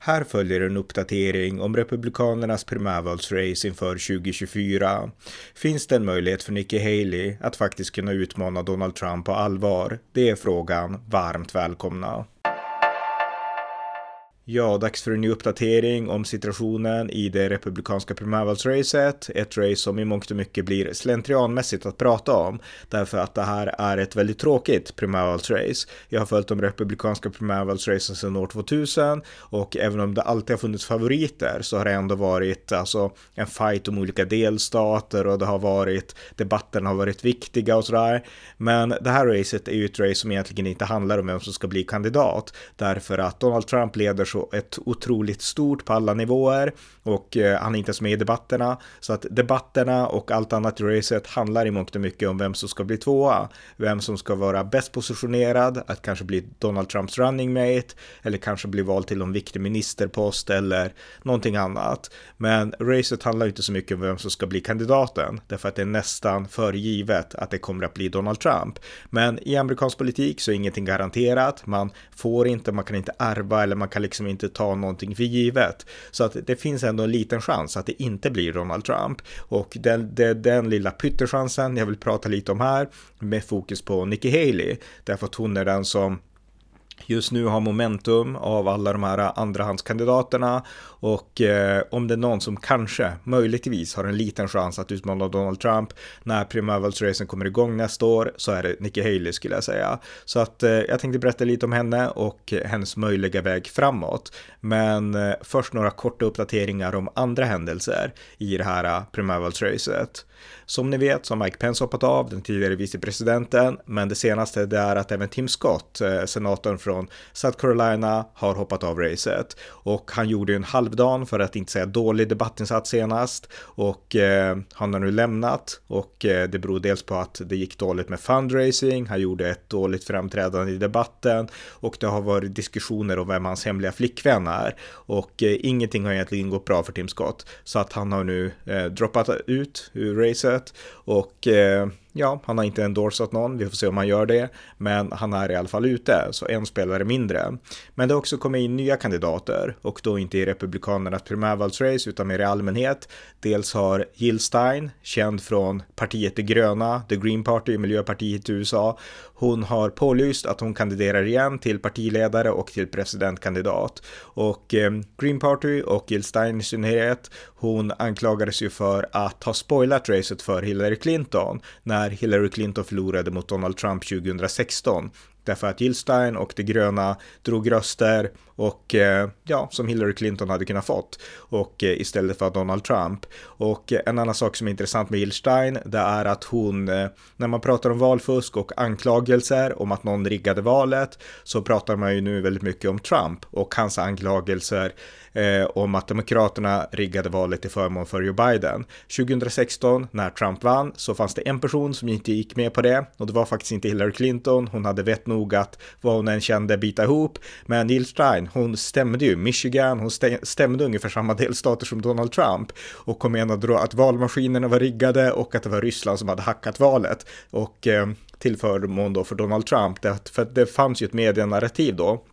Här följer en uppdatering om Republikanernas primärvalsrace inför 2024. Finns det en möjlighet för Nikki Haley att faktiskt kunna utmana Donald Trump på allvar? Det är frågan. Varmt välkomna! Ja, dags för en ny uppdatering om situationen i det republikanska primärvalsracet. Ett race som i mångt och mycket blir slentrianmässigt att prata om, därför att det här är ett väldigt tråkigt primärvalsrace. Jag har följt de republikanska primärvalsracen sedan år 2000 och även om det alltid har funnits favoriter så har det ändå varit alltså en fight om olika delstater och det har varit debatterna har varit viktiga och sådär. Men det här racet är ju ett race som egentligen inte handlar om vem som ska bli kandidat, därför att Donald Trump leder så ett otroligt stort på alla nivåer och eh, han är inte ens med i debatterna. Så att debatterna och allt annat i racet handlar i mångt och mycket om vem som ska bli tvåa, vem som ska vara bäst positionerad, att kanske bli Donald Trumps running mate eller kanske bli vald till en viktig ministerpost eller någonting annat. Men racet handlar inte så mycket om vem som ska bli kandidaten, därför att det är nästan för givet att det kommer att bli Donald Trump. Men i amerikansk politik så är ingenting garanterat. Man får inte, man kan inte ärva eller man kan liksom inte ta någonting för givet. Så att det finns ändå en liten chans att det inte blir Donald Trump. Och den, den, den lilla pyttechansen jag vill prata lite om här med fokus på Nikki Haley. Därför att hon är den som just nu har momentum av alla de här andrahandskandidaterna och eh, om det är någon som kanske möjligtvis har en liten chans att utmana Donald Trump när primärvalsracen kommer igång nästa år så är det Nikki Haley skulle jag säga. Så att eh, jag tänkte berätta lite om henne och hennes möjliga väg framåt. Men eh, först några korta uppdateringar om andra händelser i det här eh, primärvalsracet. Som ni vet så har Mike Pence hoppat av, den tidigare vicepresidenten, men det senaste det är att även Tim Scott, eh, senatorn från South Carolina, har hoppat av racet. Och han gjorde ju en halvdan, för att inte säga dålig debattinsats senast, och eh, han har nu lämnat. Och eh, det beror dels på att det gick dåligt med fundraising, han gjorde ett dåligt framträdande i debatten, och det har varit diskussioner om vem hans hemliga flickvän är. Och eh, ingenting har egentligen gått bra för Tim Scott, så att han har nu eh, droppat ut ur racet och eh, ja, han har inte endorsat någon, vi får se om han gör det, men han är i alla fall ute, så en spelare mindre. Men det har också kommit in nya kandidater och då inte i Republikanernas primärvalsrace utan mer i allmänhet. Dels har Jill Stein, känd från partiet Det gröna, The Green Party, Miljöpartiet i USA. Hon har pålyst att hon kandiderar igen till partiledare och till presidentkandidat. Och eh, Green Party och Jill Stein i synnerhet, hon anklagades ju för att ha spoilat racet för Hillary Clinton när när Hillary Clinton förlorade mot Donald Trump 2016. Därför att Jill Stein och de gröna drog röster och eh, ja, som Hillary Clinton hade kunnat fått och eh, istället för Donald Trump. Och eh, en annan sak som är intressant med Jill Stein, det är att hon, när man pratar om valfusk och anklagelser om att någon riggade valet, så pratar man ju nu väldigt mycket om Trump och hans anklagelser eh, om att Demokraterna riggade valet till förmån för Joe Biden. 2016 när Trump vann så fanns det en person som inte gick med på det och det var faktiskt inte Hillary Clinton. Hon hade vett nog att vad hon än kände bita ihop. Men Jill Stein, hon stämde ju Michigan, hon stämde ungefär samma delstater som Donald Trump och kom menade då att valmaskinerna var riggade och att det var Ryssland som hade hackat valet. Och eh, till förmån då för Donald Trump, för det fanns ju ett medienarrativ då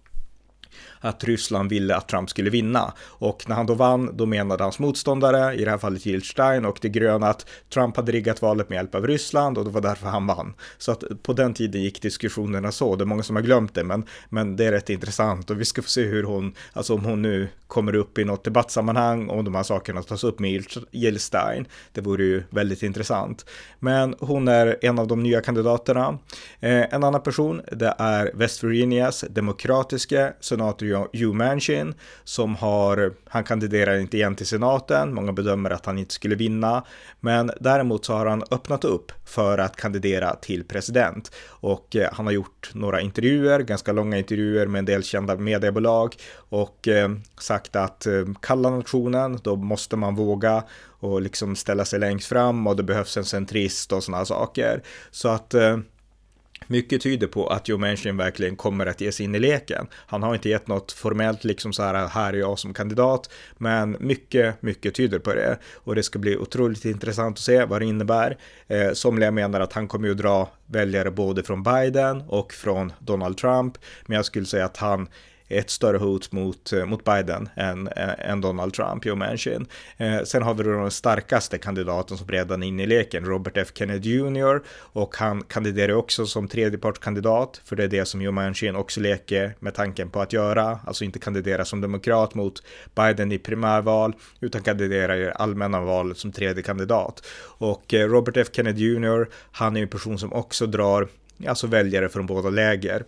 att Ryssland ville att Trump skulle vinna. Och när han då vann, då menade hans motståndare, i det här fallet Jill Stein och det gröna, att Trump hade riggat valet med hjälp av Ryssland och det var därför han vann. Så att på den tiden gick diskussionerna så, det är många som har glömt det, men, men det är rätt intressant och vi ska få se hur hon, alltså om hon nu kommer upp i något debattsammanhang om de här sakerna tas upp med Jill Stein. Det vore ju väldigt intressant. Men hon är en av de nya kandidaterna. Eh, en annan person, det är West Virginias demokratiska senator Hugh Manchin som har, han kandiderar inte igen till senaten, många bedömer att han inte skulle vinna, men däremot så har han öppnat upp för att kandidera till president. Och eh, han har gjort några intervjuer, ganska långa intervjuer med en del kända mediebolag. Och eh, sagt att eh, kalla nationen, då måste man våga och liksom ställa sig längst fram och det behövs en centrist och sådana saker. Så att mycket tyder på att Joe Manchin verkligen kommer att ge sig in i leken. Han har inte gett något formellt liksom så här, här är jag som kandidat, men mycket, mycket tyder på det. Och det ska bli otroligt intressant att se vad det innebär. Eh, somliga menar att han kommer ju dra väljare både från Biden och från Donald Trump, men jag skulle säga att han ett större hot mot, eh, mot Biden än, eh, än Donald Trump, Joe Manchin. Eh, sen har vi då den starkaste kandidaten som redan är inne i leken, Robert F Kennedy Jr. Och han kandiderar också som tredjepartskandidat, för det är det som Joe Manchin också leker med tanken på att göra, alltså inte kandidera som demokrat mot Biden i primärval, utan kandidera i allmänna valet som tredje kandidat. Och eh, Robert F Kennedy Jr. Han är en person som också drar alltså väljare från båda läger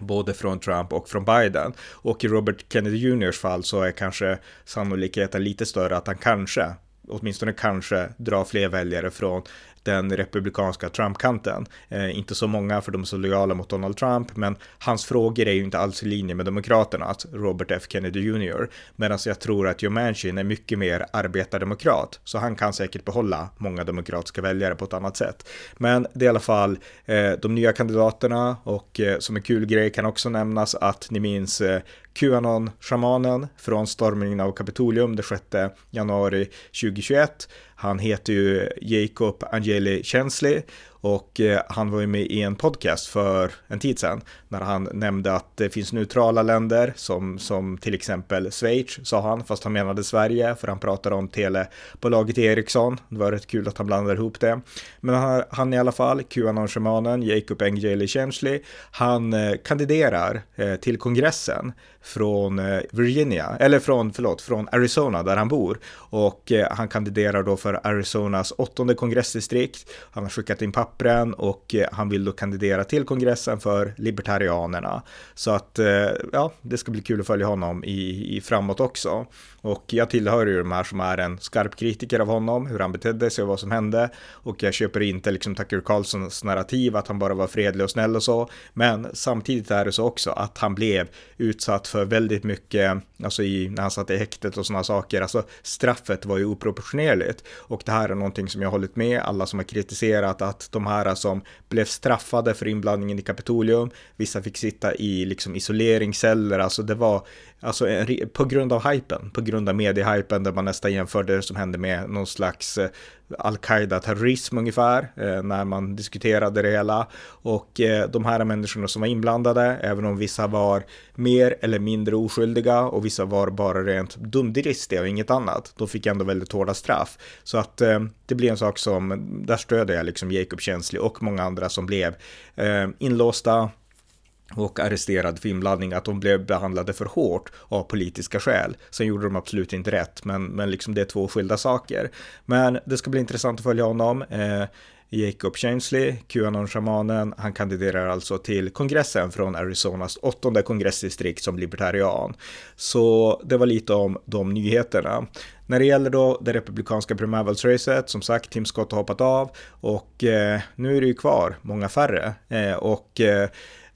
både från Trump och från Biden. Och i Robert Kennedy Juniors fall så är kanske sannolikheten lite större att han kanske, åtminstone kanske, drar fler väljare från den republikanska Trump-kanten. Eh, inte så många för de är så lojala mot Donald Trump, men hans frågor är ju inte alls i linje med Demokraternas, Robert F Kennedy Jr. Medan jag tror att Joe Manchin är mycket mer arbetardemokrat, så han kan säkert behålla många demokratiska väljare på ett annat sätt. Men det är i alla fall eh, de nya kandidaterna och eh, som en kul grej kan också nämnas att ni minns eh, Qanon-shamanen från stormningen av Kapitolium den 6 januari 2021. Han heter ju Jacob Angeli Chensley och eh, han var ju med i en podcast för en tid sedan när han nämnde att det finns neutrala länder som, som till exempel Schweiz sa han, fast han menade Sverige för han pratade om telebolaget Ericsson. Det var rätt kul att han blandade ihop det. Men han, han i alla fall, Qanon-shamanen Jacob Angeli Chensley, han eh, kandiderar eh, till kongressen från Virginia, eller från, förlåt, från Arizona där han bor. Och han kandiderar då för Arizonas åttonde kongressdistrikt. Han har skickat in papper pappren och eh, han vill då kandidera till kongressen för libertarianerna. Så att eh, ja, det ska bli kul att följa honom i, i framåt också. Och jag tillhör ju de här som är en skarp kritiker av honom, hur han betedde sig och vad som hände. Och jag köper inte liksom Tucker Carlsons narrativ att han bara var fredlig och snäll och så. Men samtidigt är det så också att han blev utsatt för väldigt mycket, alltså i, när han satt i häktet och sådana saker. Alltså straffet var ju oproportionerligt. Och det här är någonting som jag har hållit med alla som har kritiserat att de här som blev straffade för inblandningen i Kapitolium, vissa fick sitta i liksom isoleringsceller, alltså det var Alltså på grund av hypen, på grund av mediehypen där man nästan jämförde det som hände med någon slags eh, al-Qaida-terrorism ungefär, eh, när man diskuterade det hela. Och eh, de här människorna som var inblandade, även om vissa var mer eller mindre oskyldiga och vissa var bara rent dumdristiga och inget annat, de fick ändå väldigt hårda straff. Så att det blir en sak som, där stöder jag liksom Jacob Känslig och många andra som blev inlåsta, och arresterad för inblandning, att de blev behandlade för hårt av politiska skäl. Sen gjorde de absolut inte rätt, men, men liksom det är två skilda saker. Men det ska bli intressant att följa honom. Eh, Jacob Chansley, Qanon-shamanen, han kandiderar alltså till kongressen från Arizonas åttonde kongressdistrikt som libertarian. Så det var lite om de nyheterna. När det gäller då det republikanska primärvalsracet, som sagt, Tim Scott har hoppat av och eh, nu är det ju kvar många färre. Eh, och eh,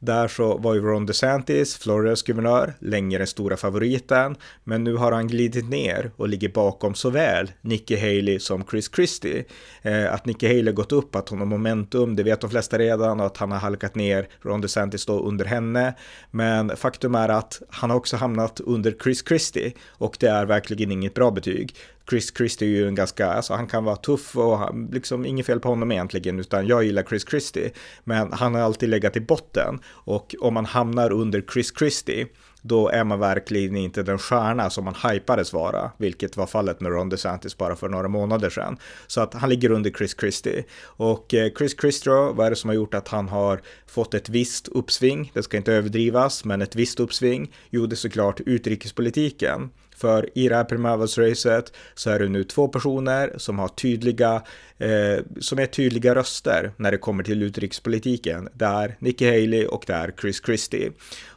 där så var ju Ron DeSantis, Floridas guvernör, länge den stora favoriten, men nu har han glidit ner och ligger bakom såväl Nikki Haley som Chris Christie. Eh, att Nikki Haley gått upp, att hon har momentum, det vet de flesta redan och att han har halkat ner Ron DeSantis då under henne. Men faktum är att han har också hamnat under Chris Christie och det är verkligen inget bra betyg. Chris Christie är ju en ganska, alltså han kan vara tuff och han, liksom inget fel på honom egentligen, utan jag gillar Chris Christie. Men han har alltid legat i botten och om man hamnar under Chris Christie då är man verkligen inte den stjärna som man hypades vara, vilket var fallet med Ron DeSantis bara för några månader sedan. Så att han ligger under Chris Christie. Och eh, Chris Christie, vad är det som har gjort att han har fått ett visst uppsving? Det ska inte överdrivas, men ett visst uppsving. Jo, det är såklart utrikespolitiken. För i det här primärvalsracet så är det nu två personer som har tydliga, eh, som är tydliga röster när det kommer till utrikespolitiken. Det är Nikki Haley och det är Chris Christie.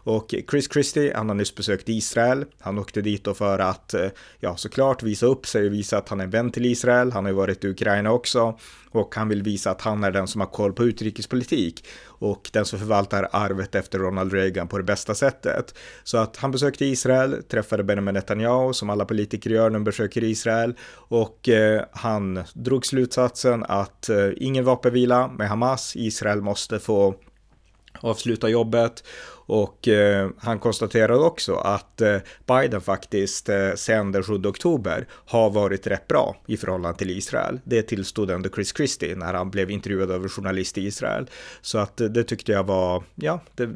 Och Chris Christie, han har nyss besökt Israel. Han åkte dit då för att, eh, ja såklart visa upp sig och visa att han är en vän till Israel. Han har ju varit i Ukraina också och han vill visa att han är den som har koll på utrikespolitik och den som förvaltar arvet efter Ronald Reagan på det bästa sättet. Så att han besökte Israel, träffade Benjamin Netanyahu som alla politiker gör när de besöker Israel och eh, han drog slutsatsen att eh, ingen vapenvila med Hamas, Israel måste få avsluta jobbet och eh, han konstaterade också att eh, Biden faktiskt eh, sedan den 7 oktober har varit rätt bra i förhållande till Israel. Det tillstod ändå Chris Christie när han blev intervjuad av en journalist i Israel. Så att eh, det tyckte jag var, ja, det,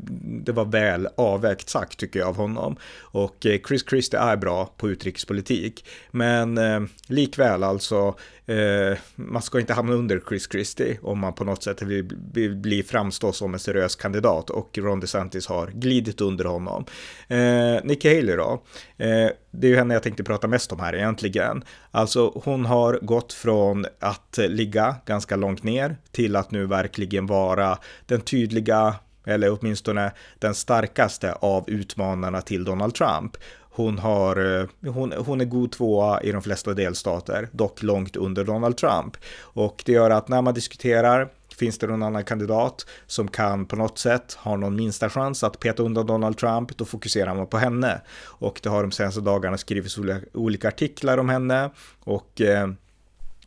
det var väl avvägt sagt tycker jag av honom. Och eh, Chris Christie är bra på utrikespolitik. Men eh, likväl alltså, eh, man ska inte hamna under Chris Christie om man på något sätt vill, vill bli framstå som en seriös kandidat och Ron DeSantis har glidit under honom. Eh, Nikki Haley då, eh, det är ju henne jag tänkte prata mest om här egentligen. Alltså hon har gått från att ligga ganska långt ner till att nu verkligen vara den tydliga eller åtminstone den starkaste av utmanarna till Donald Trump. Hon, har, eh, hon, hon är god tvåa i de flesta delstater, dock långt under Donald Trump. Och det gör att när man diskuterar Finns det någon annan kandidat som kan på något sätt ha någon minsta chans att peta undan Donald Trump, då fokuserar man på henne. Och det har de senaste dagarna skrivits olika artiklar om henne och eh,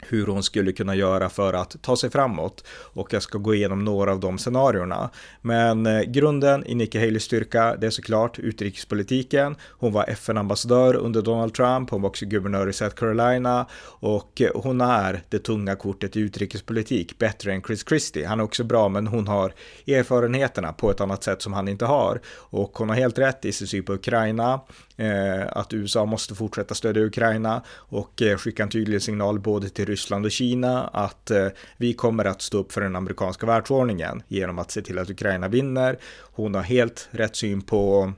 hur hon skulle kunna göra för att ta sig framåt och jag ska gå igenom några av de scenarierna. Men eh, grunden i Nikki Haleys styrka, det är såklart utrikespolitiken. Hon var FN-ambassadör under Donald Trump, hon var också guvernör i South Carolina och eh, hon är det tunga kortet i utrikespolitik, bättre än Chris Christie. Han är också bra, men hon har erfarenheterna på ett annat sätt som han inte har och hon har helt rätt i sin syn på Ukraina. Eh, att USA måste fortsätta stödja Ukraina och eh, skicka en tydlig signal både till Ryssland och Kina att eh, vi kommer att stå upp för den amerikanska världsordningen genom att se till att Ukraina vinner. Hon har helt rätt syn på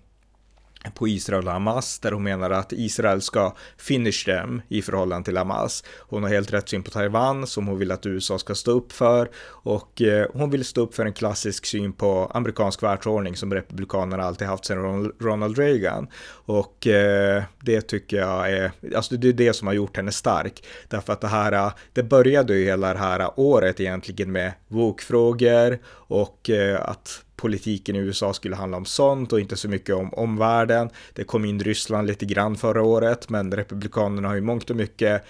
på Israel och Hamas där hon menar att Israel ska finish dem i förhållande till Hamas. Hon har helt rätt syn på Taiwan som hon vill att USA ska stå upp för och eh, hon vill stå upp för en klassisk syn på amerikansk världsordning som republikanerna alltid haft sedan Ronald Reagan. Och eh, det tycker jag är, alltså det är det som har gjort henne stark. Därför att det här, det började ju hela det här året egentligen med wokfrågor och eh, att politiken i USA skulle handla om sånt och inte så mycket om omvärlden. Det kom in Ryssland lite grann förra året, men Republikanerna har ju mångt och mycket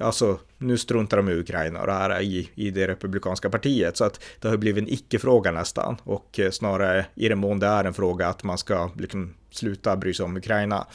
Alltså, nu struntar de i Ukraina och det här i, i det republikanska partiet. Så att det har blivit en icke-fråga nästan. Och eh, snarare i den mån det är en fråga att man ska liksom sluta bry sig om Ukraina.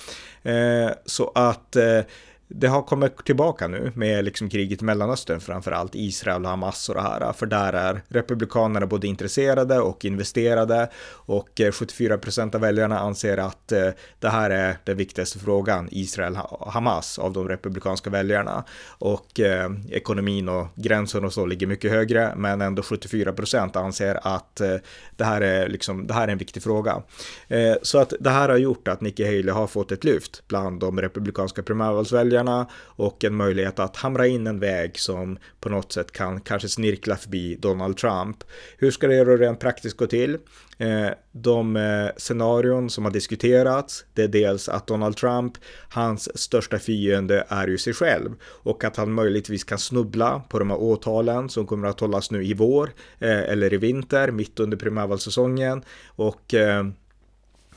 Eh, så att eh, det har kommit tillbaka nu med liksom kriget i Mellanöstern, framförallt Israel och Hamas och det här, för där är republikanerna både intresserade och investerade och eh, 74 procent av väljarna anser att eh, det här är den viktigaste frågan, Israel och Hamas, av de republikanska väljarna. Och eh, ekonomin och gränsen och så ligger mycket högre, men ändå 74 procent anser att eh, det, här är liksom, det här är en viktig fråga. Eh, så att det här har gjort att Nikki Haley har fått ett lyft bland de republikanska primärvalsväljarna väljarna och en möjlighet att hamra in en väg som på något sätt kan kanske snirkla förbi Donald Trump. Hur ska det då rent praktiskt gå till? Eh, de eh, scenarion som har diskuterats, det är dels att Donald Trump, hans största fiende är ju sig själv och att han möjligtvis kan snubbla på de här åtalen som kommer att hållas nu i vår eh, eller i vinter, mitt under primärvalssäsongen och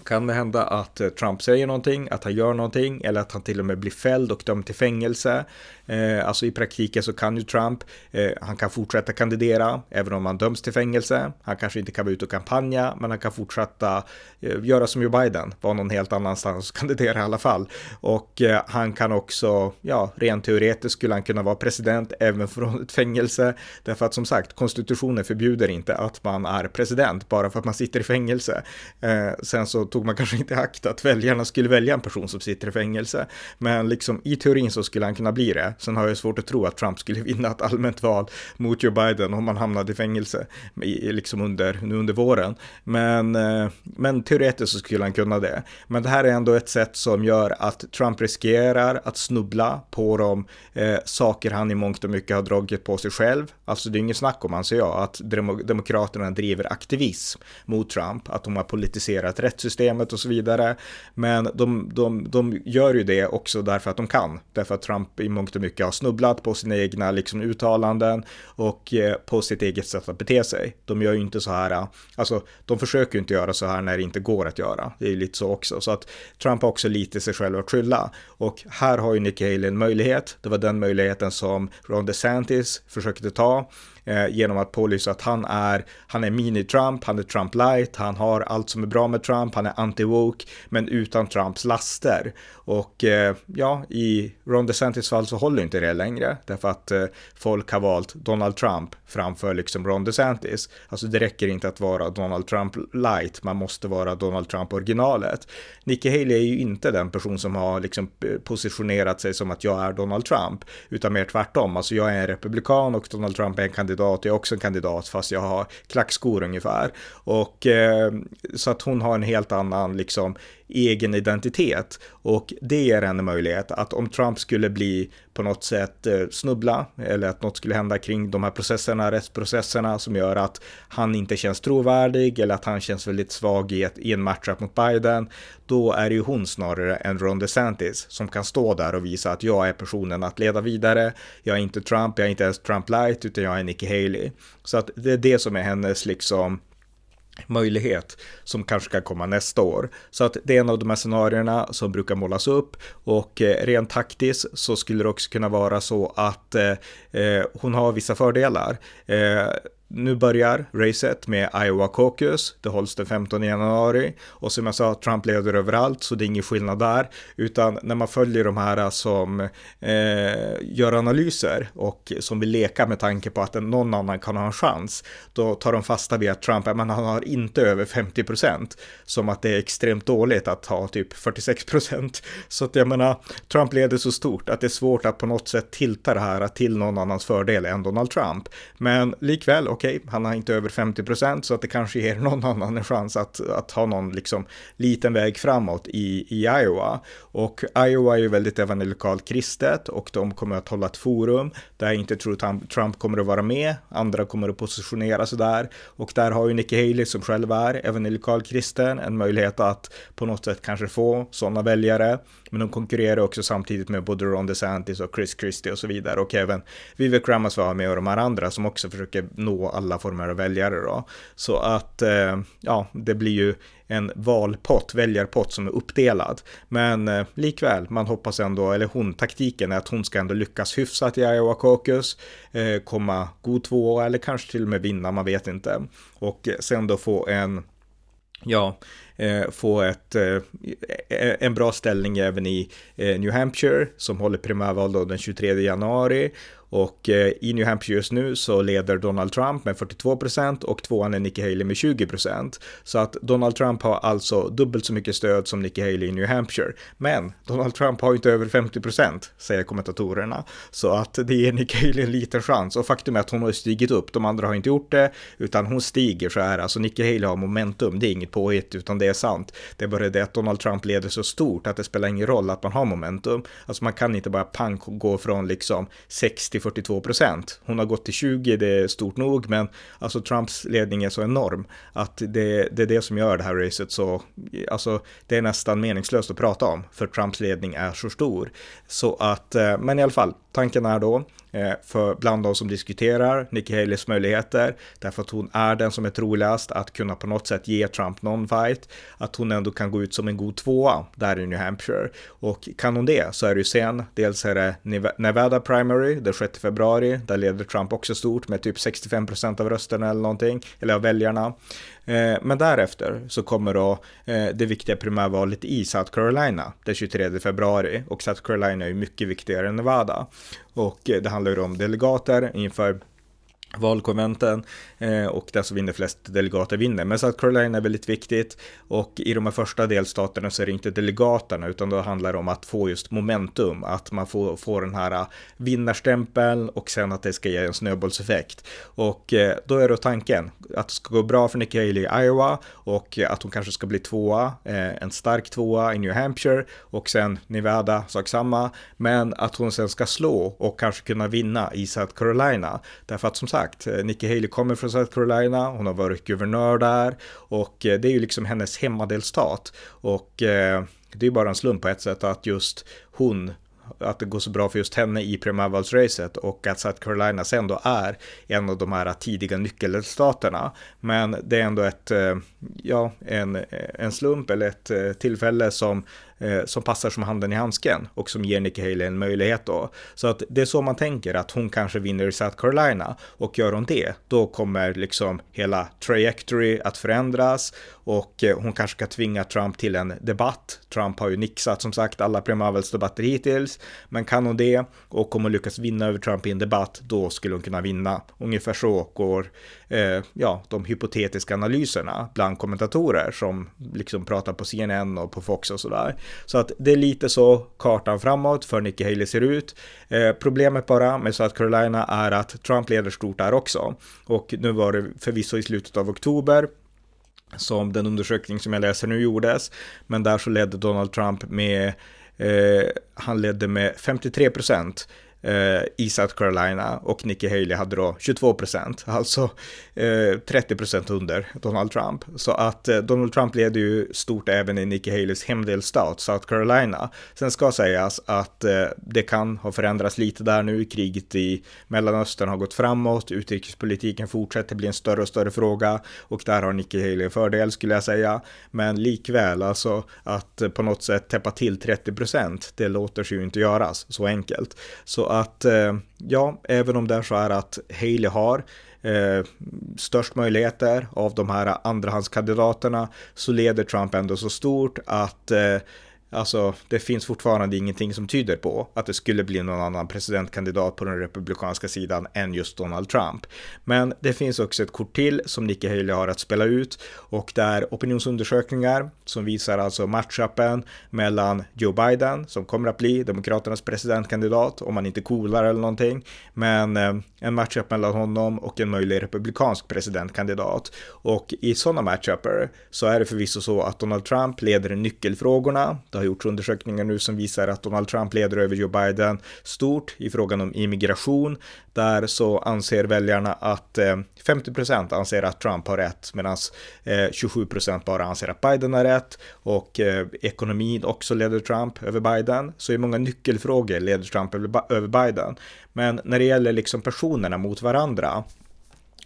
kan det hända att eh, Trump säger någonting, att han gör någonting eller att han till och med blir fälld och dömd till fängelse. Eh, alltså i praktiken så kan ju Trump, eh, han kan fortsätta kandidera även om han döms till fängelse. Han kanske inte kan vara ute och kampanja, men han kan fortsätta eh, göra som Joe Biden, vara någon helt annanstans och kandidera i alla fall. Och eh, han kan också, ja, rent teoretiskt skulle han kunna vara president även från ett fängelse. Därför att som sagt, konstitutionen förbjuder inte att man är president bara för att man sitter i fängelse. Eh, sen så tog man kanske inte i akt att väljarna skulle välja en person som sitter i fängelse. Men liksom i teorin så skulle han kunna bli det. Sen har jag svårt att tro att Trump skulle vinna ett allmänt val mot Joe Biden om han hamnade i fängelse liksom under, nu under våren. Men, eh, men teoretiskt så skulle han kunna det. Men det här är ändå ett sätt som gör att Trump riskerar att snubbla på de eh, saker han i mångt och mycket har dragit på sig själv. Alltså det är inget snack om, anser jag, att Demokraterna driver aktivism mot Trump, att de har politiserat rättssystemet systemet och så vidare. Men de, de, de gör ju det också därför att de kan. Därför att Trump i mångt och mycket har snubblat på sina egna liksom, uttalanden och eh, på sitt eget sätt att bete sig. De gör ju inte så här, alltså de försöker ju inte göra så här när det inte går att göra. Det är ju lite så också. Så att Trump har också lite sig själv att skylla. Och här har ju Nikki Haley en möjlighet. Det var den möjligheten som Ron DeSantis försökte ta eh, genom att pålysa att han är, han är mini-Trump, han är Trump light, han har allt som är bra med Trump, han är anti-woke, men utan Trumps laster. Och eh, ja, i Ron DeSantis fall så håller inte det längre, därför att eh, folk har valt Donald Trump framför liksom Ron DeSantis. Alltså det räcker inte att vara Donald Trump light, man måste vara Donald Trump originalet. Nikki Haley är ju inte den person som har liksom eh, positionerat sig som att jag är Donald Trump, utan mer tvärtom. Alltså jag är en republikan och Donald Trump är en kandidat, jag är också en kandidat fast jag har klackskor ungefär. Och eh, så att hon har en helt annan liksom egen identitet. Och det ger henne möjlighet att om Trump skulle bli på något sätt eh, snubbla eller att något skulle hända kring de här processerna, rättsprocesserna som gör att han inte känns trovärdig eller att han känns väldigt svag i, ett, i en matchup mot Biden, då är det ju hon snarare än Ron DeSantis som kan stå där och visa att jag är personen att leda vidare. Jag är inte Trump, jag är inte ens Trump light, utan jag är Nikki Haley. Så att det är det som är hennes liksom möjlighet som kanske kan komma nästa år. Så att det är en av de här scenarierna som brukar målas upp och eh, rent taktiskt så skulle det också kunna vara så att eh, eh hon har vissa fördelar. Eh, nu börjar racet med Iowa Caucus. Det hålls den 15 januari och som jag sa, Trump leder överallt så det är ingen skillnad där. Utan när man följer de här som eh, gör analyser och som vill leka med tanke på att någon annan kan ha en chans, då tar de fasta vid att Trump, men han har inte över 50 procent. Som att det är extremt dåligt att ha typ 46 procent. Så att jag menar, Trump leder så stort att det är svårt att på något sätt tilta det här till någon annans fördel än Donald Trump. Men likväl, okej, okay, han har inte över 50 procent så att det kanske ger någon annan en chans att, att ha någon liksom liten väg framåt i, i Iowa. Och Iowa är ju väldigt evangelikalt kristet och de kommer att hålla ett forum där jag inte tror att Trump kommer att vara med, andra kommer att positionera sig där och där har ju Nikki Haley som själv är evangelikal kristen en möjlighet att på något sätt kanske få sådana väljare. Men de konkurrerar också samtidigt med både Ron DeSantis och Chris Christie och så vidare och även Vivek Ramaswamy med och de här andra som också försöker nå alla former av väljare då. Så att eh, ja, det blir ju en valpott, väljarpott som är uppdelad. Men eh, likväl, man hoppas ändå, eller hon, taktiken är att hon ska ändå lyckas hyfsat i Iowa Caucus, eh, komma god två eller kanske till och med vinna, man vet inte. Och sen då få en ja, Eh, få ett, eh, e, e, en bra ställning även i eh, New Hampshire som håller primärval då den 23 januari och eh, i New Hampshire just nu så leder Donald Trump med 42 procent och tvåan är Nikki Haley med 20 procent. Så att Donald Trump har alltså dubbelt så mycket stöd som Nikki Haley i New Hampshire. Men Donald Trump har ju inte över 50 procent, säger kommentatorerna. Så att det ger Nikki Haley en liten chans. Och faktum är att hon har stigit upp, de andra har inte gjort det, utan hon stiger så här. Alltså Nikki Haley har momentum, det är inget påhitt, utan det är sant. Det är bara det att Donald Trump leder så stort att det spelar ingen roll att man har momentum. Alltså man kan inte bara pang gå från liksom 60 42 procent. Hon har gått till 20, det är stort nog, men alltså Trumps ledning är så enorm att det, det är det som gör det här racet så, alltså det är nästan meningslöst att prata om, för Trumps ledning är så stor. Så att, eh, men i alla fall, tanken är då eh, för bland de som diskuterar Nikki Haleys möjligheter, därför att hon är den som är troligast att kunna på något sätt ge Trump någon fight, att hon ändå kan gå ut som en god tvåa där i New Hampshire. Och kan hon det så är det ju sen, dels är det Nevada Primary den 6 februari, där leder Trump också stort med typ 65 procent av rösterna eller någonting, eller av väljarna. Eh, men därefter så kommer då eh, det viktiga primärvalet i South Carolina den 23 februari och South Carolina är ju mycket viktigare än Nevada. Och eh, det handlar ju om delegater inför valkonventen eh, och den som vinner flest delegater vinner. Men South Carolina är väldigt viktigt och i de här första delstaterna så är det inte delegaterna utan då handlar det om att få just momentum, att man får, får den här eh, vinnarstämpeln och sen att det ska ge en snöbollseffekt. Och eh, då är då tanken att det ska gå bra för Nikki Haley i Iowa och att hon kanske ska bli tvåa, en stark tvåa i New Hampshire och sen Nevada, sak samma, men att hon sen ska slå och kanske kunna vinna i South Carolina. Därför att som sagt sagt, eh, Nikki Haley kommer från South Carolina, hon har varit guvernör där och eh, det är ju liksom hennes hemmadelstat. Och eh, det är bara en slump på ett sätt att just hon att det går så bra för just henne i primärvalsracet och att South Carolina sen då är en av de här tidiga nyckelstaterna. Men det är ändå ett, ja, en, en slump eller ett tillfälle som eh, som passar som handen i handsken och som ger Nikki Haley en möjlighet då. Så att det är så man tänker att hon kanske vinner i South Carolina och gör hon det, då kommer liksom hela trajectory att förändras och eh, hon kanske kan tvinga Trump till en debatt. Trump har ju nixat som sagt alla primärvalsdebatter hittills, men kan hon det och om hon lyckas vinna över Trump i en debatt, då skulle hon kunna vinna. Ungefär så går eh, ja, de hypotetiska analyserna bland kommentatorer som liksom pratar på CNN och på Fox och sådär. Så att det är lite så kartan framåt för Nikki Haley ser ut. Eh, problemet bara med South Carolina är att Trump leder stort där också. Och nu var det förvisso i slutet av oktober som den undersökning som jag läser nu gjordes. Men där så ledde Donald Trump med, eh, han ledde med 53 procent eh, i South Carolina och Nikki Haley hade då 22 procent, alltså eh, 30 procent under Donald Trump. Så att eh, Donald Trump leder ju stort även i Nikki Haleys hemdelstat South Carolina. Sen ska sägas att eh, det kan ha förändrats lite där nu, kriget i Mellanöstern har gått framåt, utrikespolitiken fortsätter bli en större och större fråga och där har Nikki Haley en fördel skulle jag säga. Men likväl, alltså att på något sätt täppa till 30 procent, det låter sig ju inte göras så enkelt. Så att eh, ja, även om det är så är att Haley har eh, störst möjligheter av de här andrahandskandidaterna så leder Trump ändå så stort att eh, Alltså, det finns fortfarande ingenting som tyder på att det skulle bli någon annan presidentkandidat på den republikanska sidan än just Donald Trump. Men det finns också ett kort till som Nikki Haley har att spela ut och det är opinionsundersökningar som visar alltså matchupen mellan Joe Biden som kommer att bli Demokraternas presidentkandidat om man inte coolar eller någonting. Men eh, en matchup mellan honom och en möjlig republikansk presidentkandidat. Och i sådana matchuper så är det förvisso så att Donald Trump leder nyckelfrågorna har gjorts undersökningar nu som visar att Donald Trump leder över Joe Biden stort i frågan om immigration. Där så anser väljarna att eh, 50% anser att Trump har rätt medan 27% eh, bara anser att Biden har rätt och eh, ekonomin också leder Trump över Biden. Så i många nyckelfrågor leder Trump över Biden. Men när det gäller liksom personerna mot varandra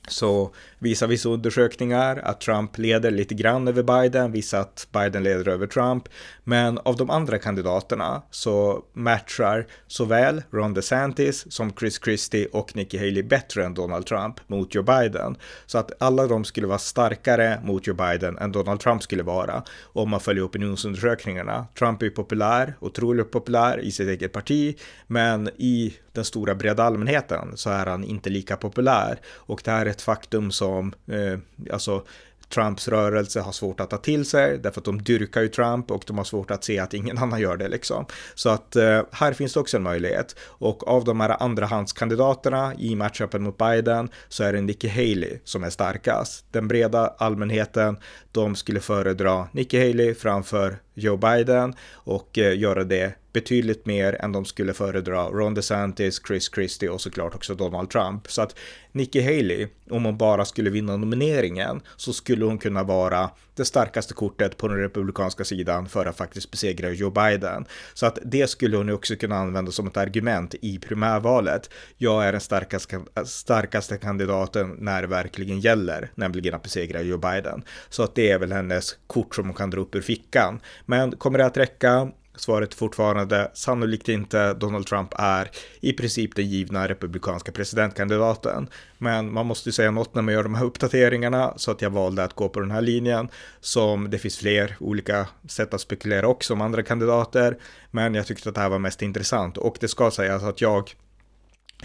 så visar vissa undersökningar att Trump leder lite grann över Biden, vissa att Biden leder över Trump. Men av de andra kandidaterna så matchar såväl Ron DeSantis som Chris Christie och Nikki Haley bättre än Donald Trump mot Joe Biden. Så att alla de skulle vara starkare mot Joe Biden än Donald Trump skulle vara om man följer opinionsundersökningarna. Trump är populär, otroligt populär i sitt eget parti, men i den stora breda allmänheten så är han inte lika populär. Och det här är ett faktum som, eh, alltså Trumps rörelse har svårt att ta till sig därför att de dyrkar ju Trump och de har svårt att se att ingen annan gör det liksom. Så att eh, här finns det också en möjlighet och av de här andrahandskandidaterna i matchupen mot Biden så är det Nikki Haley som är starkast. Den breda allmänheten, de skulle föredra Nikki Haley framför Joe Biden och eh, göra det betydligt mer än de skulle föredra Ron DeSantis, Chris Christie och såklart också Donald Trump. Så att Nikki Haley, om hon bara skulle vinna nomineringen, så skulle hon kunna vara det starkaste kortet på den republikanska sidan för att faktiskt besegra Joe Biden. Så att det skulle hon också kunna använda som ett argument i primärvalet. Jag är den starkaste, starkaste kandidaten när det verkligen gäller, nämligen att besegra Joe Biden. Så att det är väl hennes kort som hon kan dra upp ur fickan. Men kommer det att räcka? Svaret är fortfarande sannolikt inte. Donald Trump är i princip den givna republikanska presidentkandidaten. Men man måste ju säga något när man gör de här uppdateringarna så att jag valde att gå på den här linjen som det finns fler olika sätt att spekulera också om andra kandidater. Men jag tyckte att det här var mest intressant och det ska sägas att jag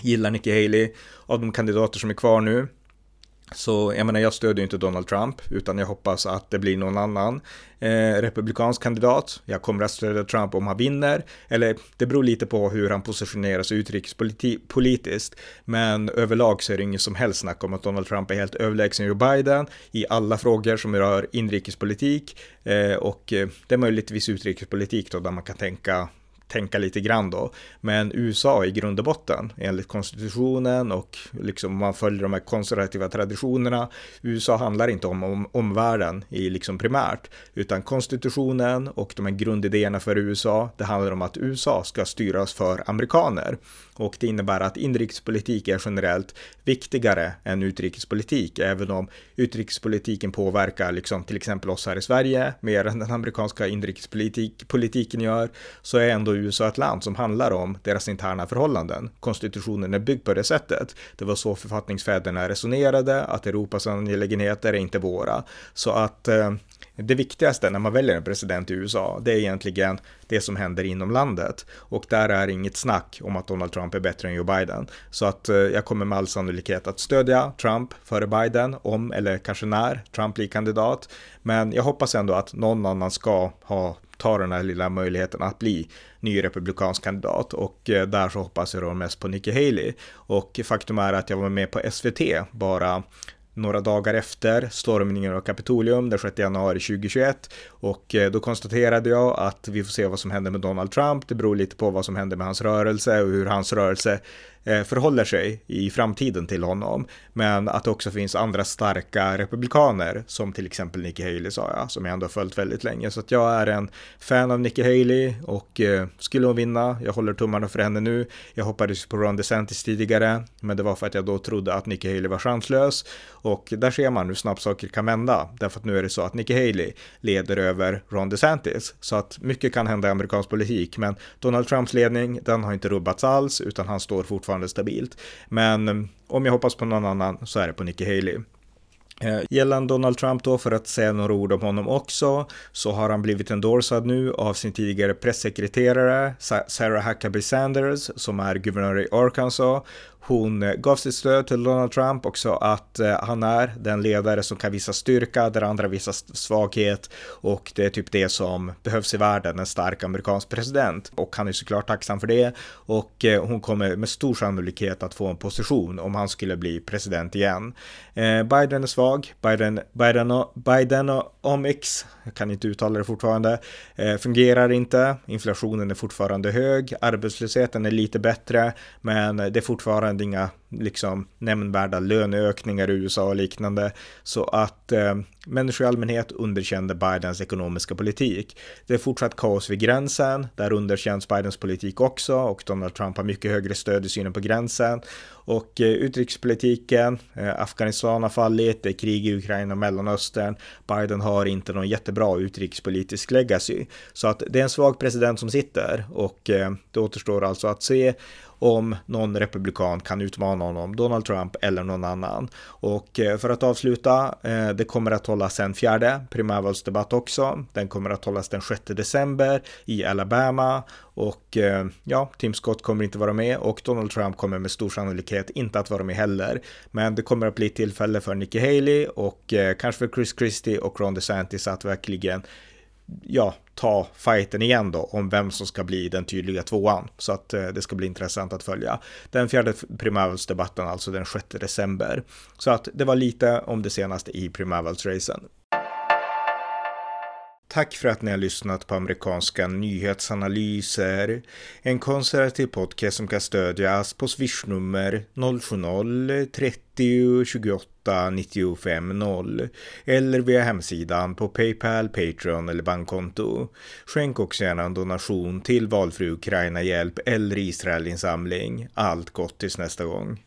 gillar Nikki Haley av de kandidater som är kvar nu. Så jag menar, jag stödjer inte Donald Trump, utan jag hoppas att det blir någon annan eh, republikansk kandidat. Jag kommer att stödja Trump om han vinner, eller det beror lite på hur han positionerar sig utrikespolitiskt. Men överlag så är det inget som helst snack om att Donald Trump är helt överlägsen Joe Biden i alla frågor som rör inrikespolitik eh, och eh, det är möjligtvis utrikespolitik då där man kan tänka tänka lite grann då. Men USA i grund och botten, enligt konstitutionen och liksom man följer de här konservativa traditionerna. USA handlar inte om, om omvärlden i liksom primärt, utan konstitutionen och de här grundidéerna för USA, det handlar om att USA ska styras för amerikaner. Och det innebär att inrikespolitik är generellt viktigare än utrikespolitik, även om utrikespolitiken påverkar liksom till exempel oss här i Sverige mer än den amerikanska inrikespolitiken gör, så är ändå USA ett land som handlar om deras interna förhållanden. Konstitutionen är byggd på det sättet. Det var så författningsfäderna resonerade, att Europas angelägenheter är inte våra. Så att eh, det viktigaste när man väljer en president i USA, det är egentligen det som händer inom landet. Och där är inget snack om att Donald Trump är bättre än Joe Biden. Så att eh, jag kommer med all sannolikhet att stödja Trump före Biden, om eller kanske när Trump blir kandidat. Men jag hoppas ändå att någon annan ska ha ta den här lilla möjligheten att bli ny republikansk kandidat och eh, där så hoppas jag då mest på Nikki Haley och faktum är att jag var med på SVT bara några dagar efter stormningen av Kapitolium den 6 januari 2021 och eh, då konstaterade jag att vi får se vad som händer med Donald Trump. Det beror lite på vad som händer med hans rörelse och hur hans rörelse Eh, förhåller sig i framtiden till honom. Men att det också finns andra starka republikaner som till exempel Nikki Haley sa jag, som jag ändå följt väldigt länge. Så att jag är en fan av Nikki Haley och eh, skulle hon vinna, jag håller tummarna för henne nu. Jag hoppades på Ron DeSantis tidigare, men det var för att jag då trodde att Nikki Haley var chanslös. Och där ser man hur snabbt saker kan vända, därför att nu är det så att Nikki Haley leder över Ron DeSantis. Så att mycket kan hända i amerikansk politik, men Donald Trumps ledning, den har inte rubbats alls, utan han står fortfarande fortfarande stabilt. Men eh, om jag hoppas på någon annan så är det på Nikki Haley. Eh, gällande Donald Trump då, för att säga några ord om honom också, så har han blivit endorsad nu av sin tidigare pressekreterare Sarah Huckabee Sanders, som är guvernör i Arkansas. Hon eh, gav sitt stöd till Donald Trump och sa att eh, han är den ledare som kan visa styrka där andra visar svaghet och det är typ det som behövs i världen, en stark amerikansk president. Och han är såklart tacksam för det och hon kommer med stor sannolikhet att få en position om han skulle bli president igen. Biden är svag, Biden, Biden, OMX, jag kan inte uttala det fortfarande, eh, fungerar inte, inflationen är fortfarande hög, arbetslösheten är lite bättre, men det är fortfarande fortfarande inga liksom nämnvärda löneökningar i USA och liknande. Så att eh, människor i allmänhet underkände Bidens ekonomiska politik. Det är fortsatt kaos vid gränsen. Där underkänns Bidens politik också och Donald Trump har mycket högre stöd i synen på gränsen. Och eh, utrikespolitiken, eh, Afghanistan har fallit, det är krig i Ukraina och Mellanöstern. Biden har har inte någon jättebra utrikespolitisk legacy. Så att det är en svag president som sitter och eh, det återstår alltså att se om någon republikan kan utmana honom, Donald Trump eller någon annan. Och eh, för att avsluta, eh, det kommer att hållas en fjärde primärvalsdebatt också. Den kommer att hållas den 6 december i Alabama och eh, ja, Tim Scott kommer inte vara med och Donald Trump kommer med stor sannolikhet inte att vara med heller. Men det kommer att bli tillfälle för Nikki Haley och kanske för Chris Christie och Ron DeSantis att verkligen ja, ta fighten igen då om vem som ska bli den tydliga tvåan. Så att eh, det ska bli intressant att följa. Den fjärde primärvalsdebatten, alltså den 6 december. Så att det var lite om det senaste i primärvalsracen. Tack för att ni har lyssnat på amerikanska nyhetsanalyser. En konservativ podcast som kan stödjas på swishnummer 070-30 28 95 0 eller via hemsidan på Paypal, Patreon eller bankkonto. Skänk också gärna en donation till valfri Ukraina-hjälp eller Israelinsamling. Allt gott tills nästa gång.